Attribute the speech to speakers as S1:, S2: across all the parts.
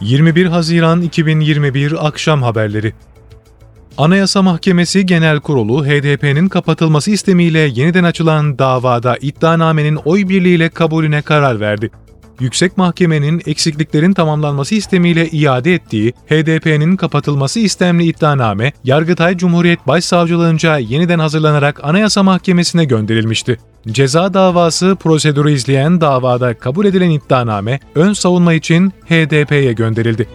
S1: 21 Haziran 2021 Akşam Haberleri Anayasa Mahkemesi Genel Kurulu HDP'nin kapatılması istemiyle yeniden açılan davada iddianamenin oy birliğiyle kabulüne karar verdi. Yüksek Mahkemenin eksikliklerin tamamlanması istemiyle iade ettiği HDP'nin kapatılması istemli iddianame, Yargıtay Cumhuriyet Başsavcılığınca yeniden hazırlanarak Anayasa Mahkemesi'ne gönderilmişti. Ceza davası prosedürü izleyen davada kabul edilen iddianame ön savunma için HDP'ye gönderildi.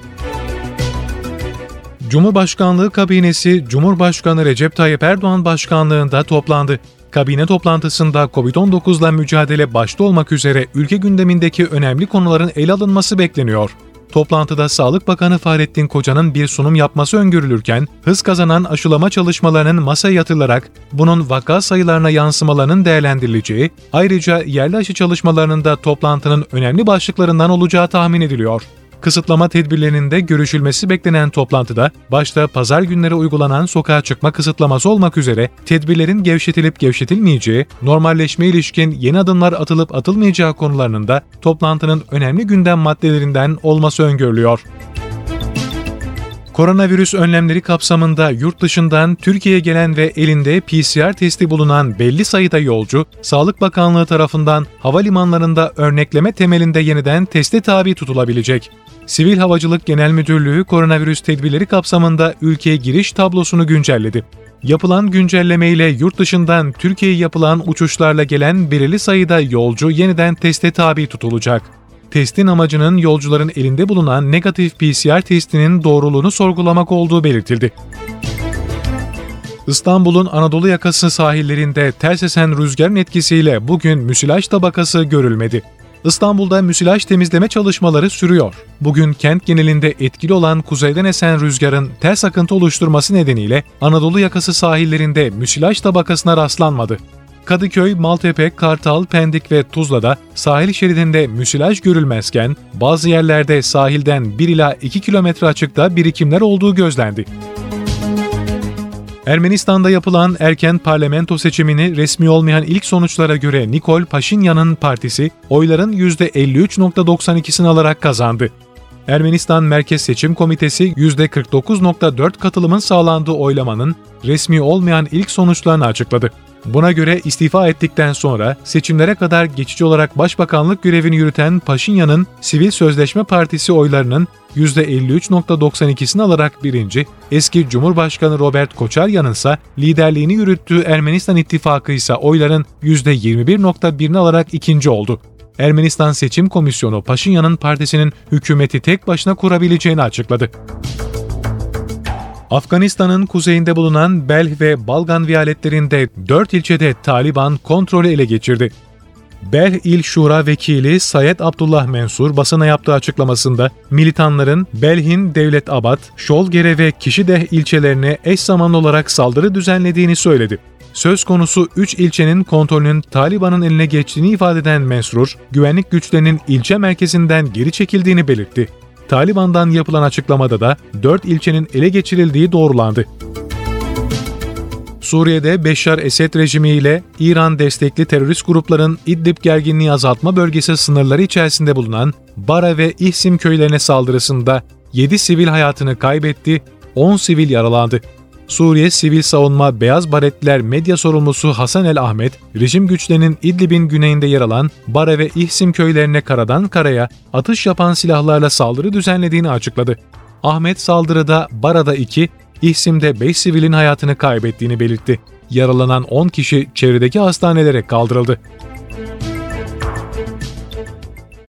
S1: Cumhurbaşkanlığı kabinesi Cumhurbaşkanı Recep Tayyip Erdoğan başkanlığında toplandı. Kabine toplantısında COVID-19 ile mücadele başta olmak üzere ülke gündemindeki önemli konuların ele alınması bekleniyor. Toplantıda Sağlık Bakanı Fahrettin Koca'nın bir sunum yapması öngörülürken, hız kazanan aşılama çalışmalarının masaya yatırılarak bunun vaka sayılarına yansımalarının değerlendirileceği, ayrıca yerli aşı çalışmalarının da toplantının önemli başlıklarından olacağı tahmin ediliyor kısıtlama tedbirlerinin de görüşülmesi beklenen toplantıda başta pazar günleri uygulanan sokağa çıkma kısıtlaması olmak üzere tedbirlerin gevşetilip gevşetilmeyeceği, normalleşme ilişkin yeni adımlar atılıp atılmayacağı konularının da toplantının önemli gündem maddelerinden olması öngörülüyor. Koronavirüs önlemleri kapsamında yurt dışından Türkiye'ye gelen ve elinde PCR testi bulunan belli sayıda yolcu, Sağlık Bakanlığı tarafından havalimanlarında örnekleme temelinde yeniden teste tabi tutulabilecek. Sivil Havacılık Genel Müdürlüğü koronavirüs tedbirleri kapsamında ülkeye giriş tablosunu güncelledi. Yapılan güncelleme ile yurt dışından Türkiye'ye yapılan uçuşlarla gelen belirli sayıda yolcu yeniden teste tabi tutulacak. Testin amacının yolcuların elinde bulunan negatif PCR testinin doğruluğunu sorgulamak olduğu belirtildi. İstanbul'un Anadolu yakası sahillerinde ters esen rüzgarın etkisiyle bugün müsilaj tabakası görülmedi. İstanbul'da müsilaj temizleme çalışmaları sürüyor. Bugün kent genelinde etkili olan kuzeyden esen rüzgarın ters akıntı oluşturması nedeniyle Anadolu yakası sahillerinde müsilaj tabakasına rastlanmadı. Kadıköy, Maltepe, Kartal, Pendik ve Tuzla'da sahil şeridinde müsilaj görülmezken bazı yerlerde sahilden 1 ila 2 kilometre açıkta birikimler olduğu gözlendi. Ermenistan'da yapılan erken parlamento seçimini resmi olmayan ilk sonuçlara göre Nikol Paşinyan'ın partisi oyların %53.92'sini alarak kazandı. Ermenistan Merkez Seçim Komitesi %49.4 katılımın sağlandığı oylamanın resmi olmayan ilk sonuçlarını açıkladı. Buna göre istifa ettikten sonra seçimlere kadar geçici olarak başbakanlık görevini yürüten Paşinyan'ın Sivil Sözleşme Partisi oylarının %53.92'sini alarak birinci, eski Cumhurbaşkanı Robert Koçaryan'ın ise liderliğini yürüttüğü Ermenistan İttifakı ise oyların %21.1'ini alarak ikinci oldu. Ermenistan Seçim Komisyonu Paşinyan'ın partisinin hükümeti tek başına kurabileceğini açıkladı. Afganistan'ın kuzeyinde bulunan Belh ve Balgan vilayetlerinde 4 ilçede Taliban kontrolü ele geçirdi. Belh İl Şura Vekili Sayed Abdullah Mensur basına yaptığı açıklamasında militanların Belh'in Devlet Abad, Şolgere ve Kişideh ilçelerine eş zamanlı olarak saldırı düzenlediğini söyledi. Söz konusu 3 ilçenin kontrolünün Taliban'ın eline geçtiğini ifade eden Mesrur, güvenlik güçlerinin ilçe merkezinden geri çekildiğini belirtti. Taliban'dan yapılan açıklamada da 4 ilçenin ele geçirildiği doğrulandı. Suriye'de Beşar Esed rejimi ile İran destekli terörist grupların İdlib gerginliği azaltma bölgesi sınırları içerisinde bulunan Bara ve İhsim köylerine saldırısında 7 sivil hayatını kaybetti, 10 sivil yaralandı. Suriye Sivil Savunma Beyaz Baretliler medya sorumlusu Hasan El Ahmet, rejim güçlerinin İdlib'in güneyinde yer alan Bara ve İhsim köylerine karadan karaya atış yapan silahlarla saldırı düzenlediğini açıkladı. Ahmet saldırıda Bara'da 2, İhsim'de 5 sivilin hayatını kaybettiğini belirtti. Yaralanan 10 kişi çevredeki hastanelere kaldırıldı.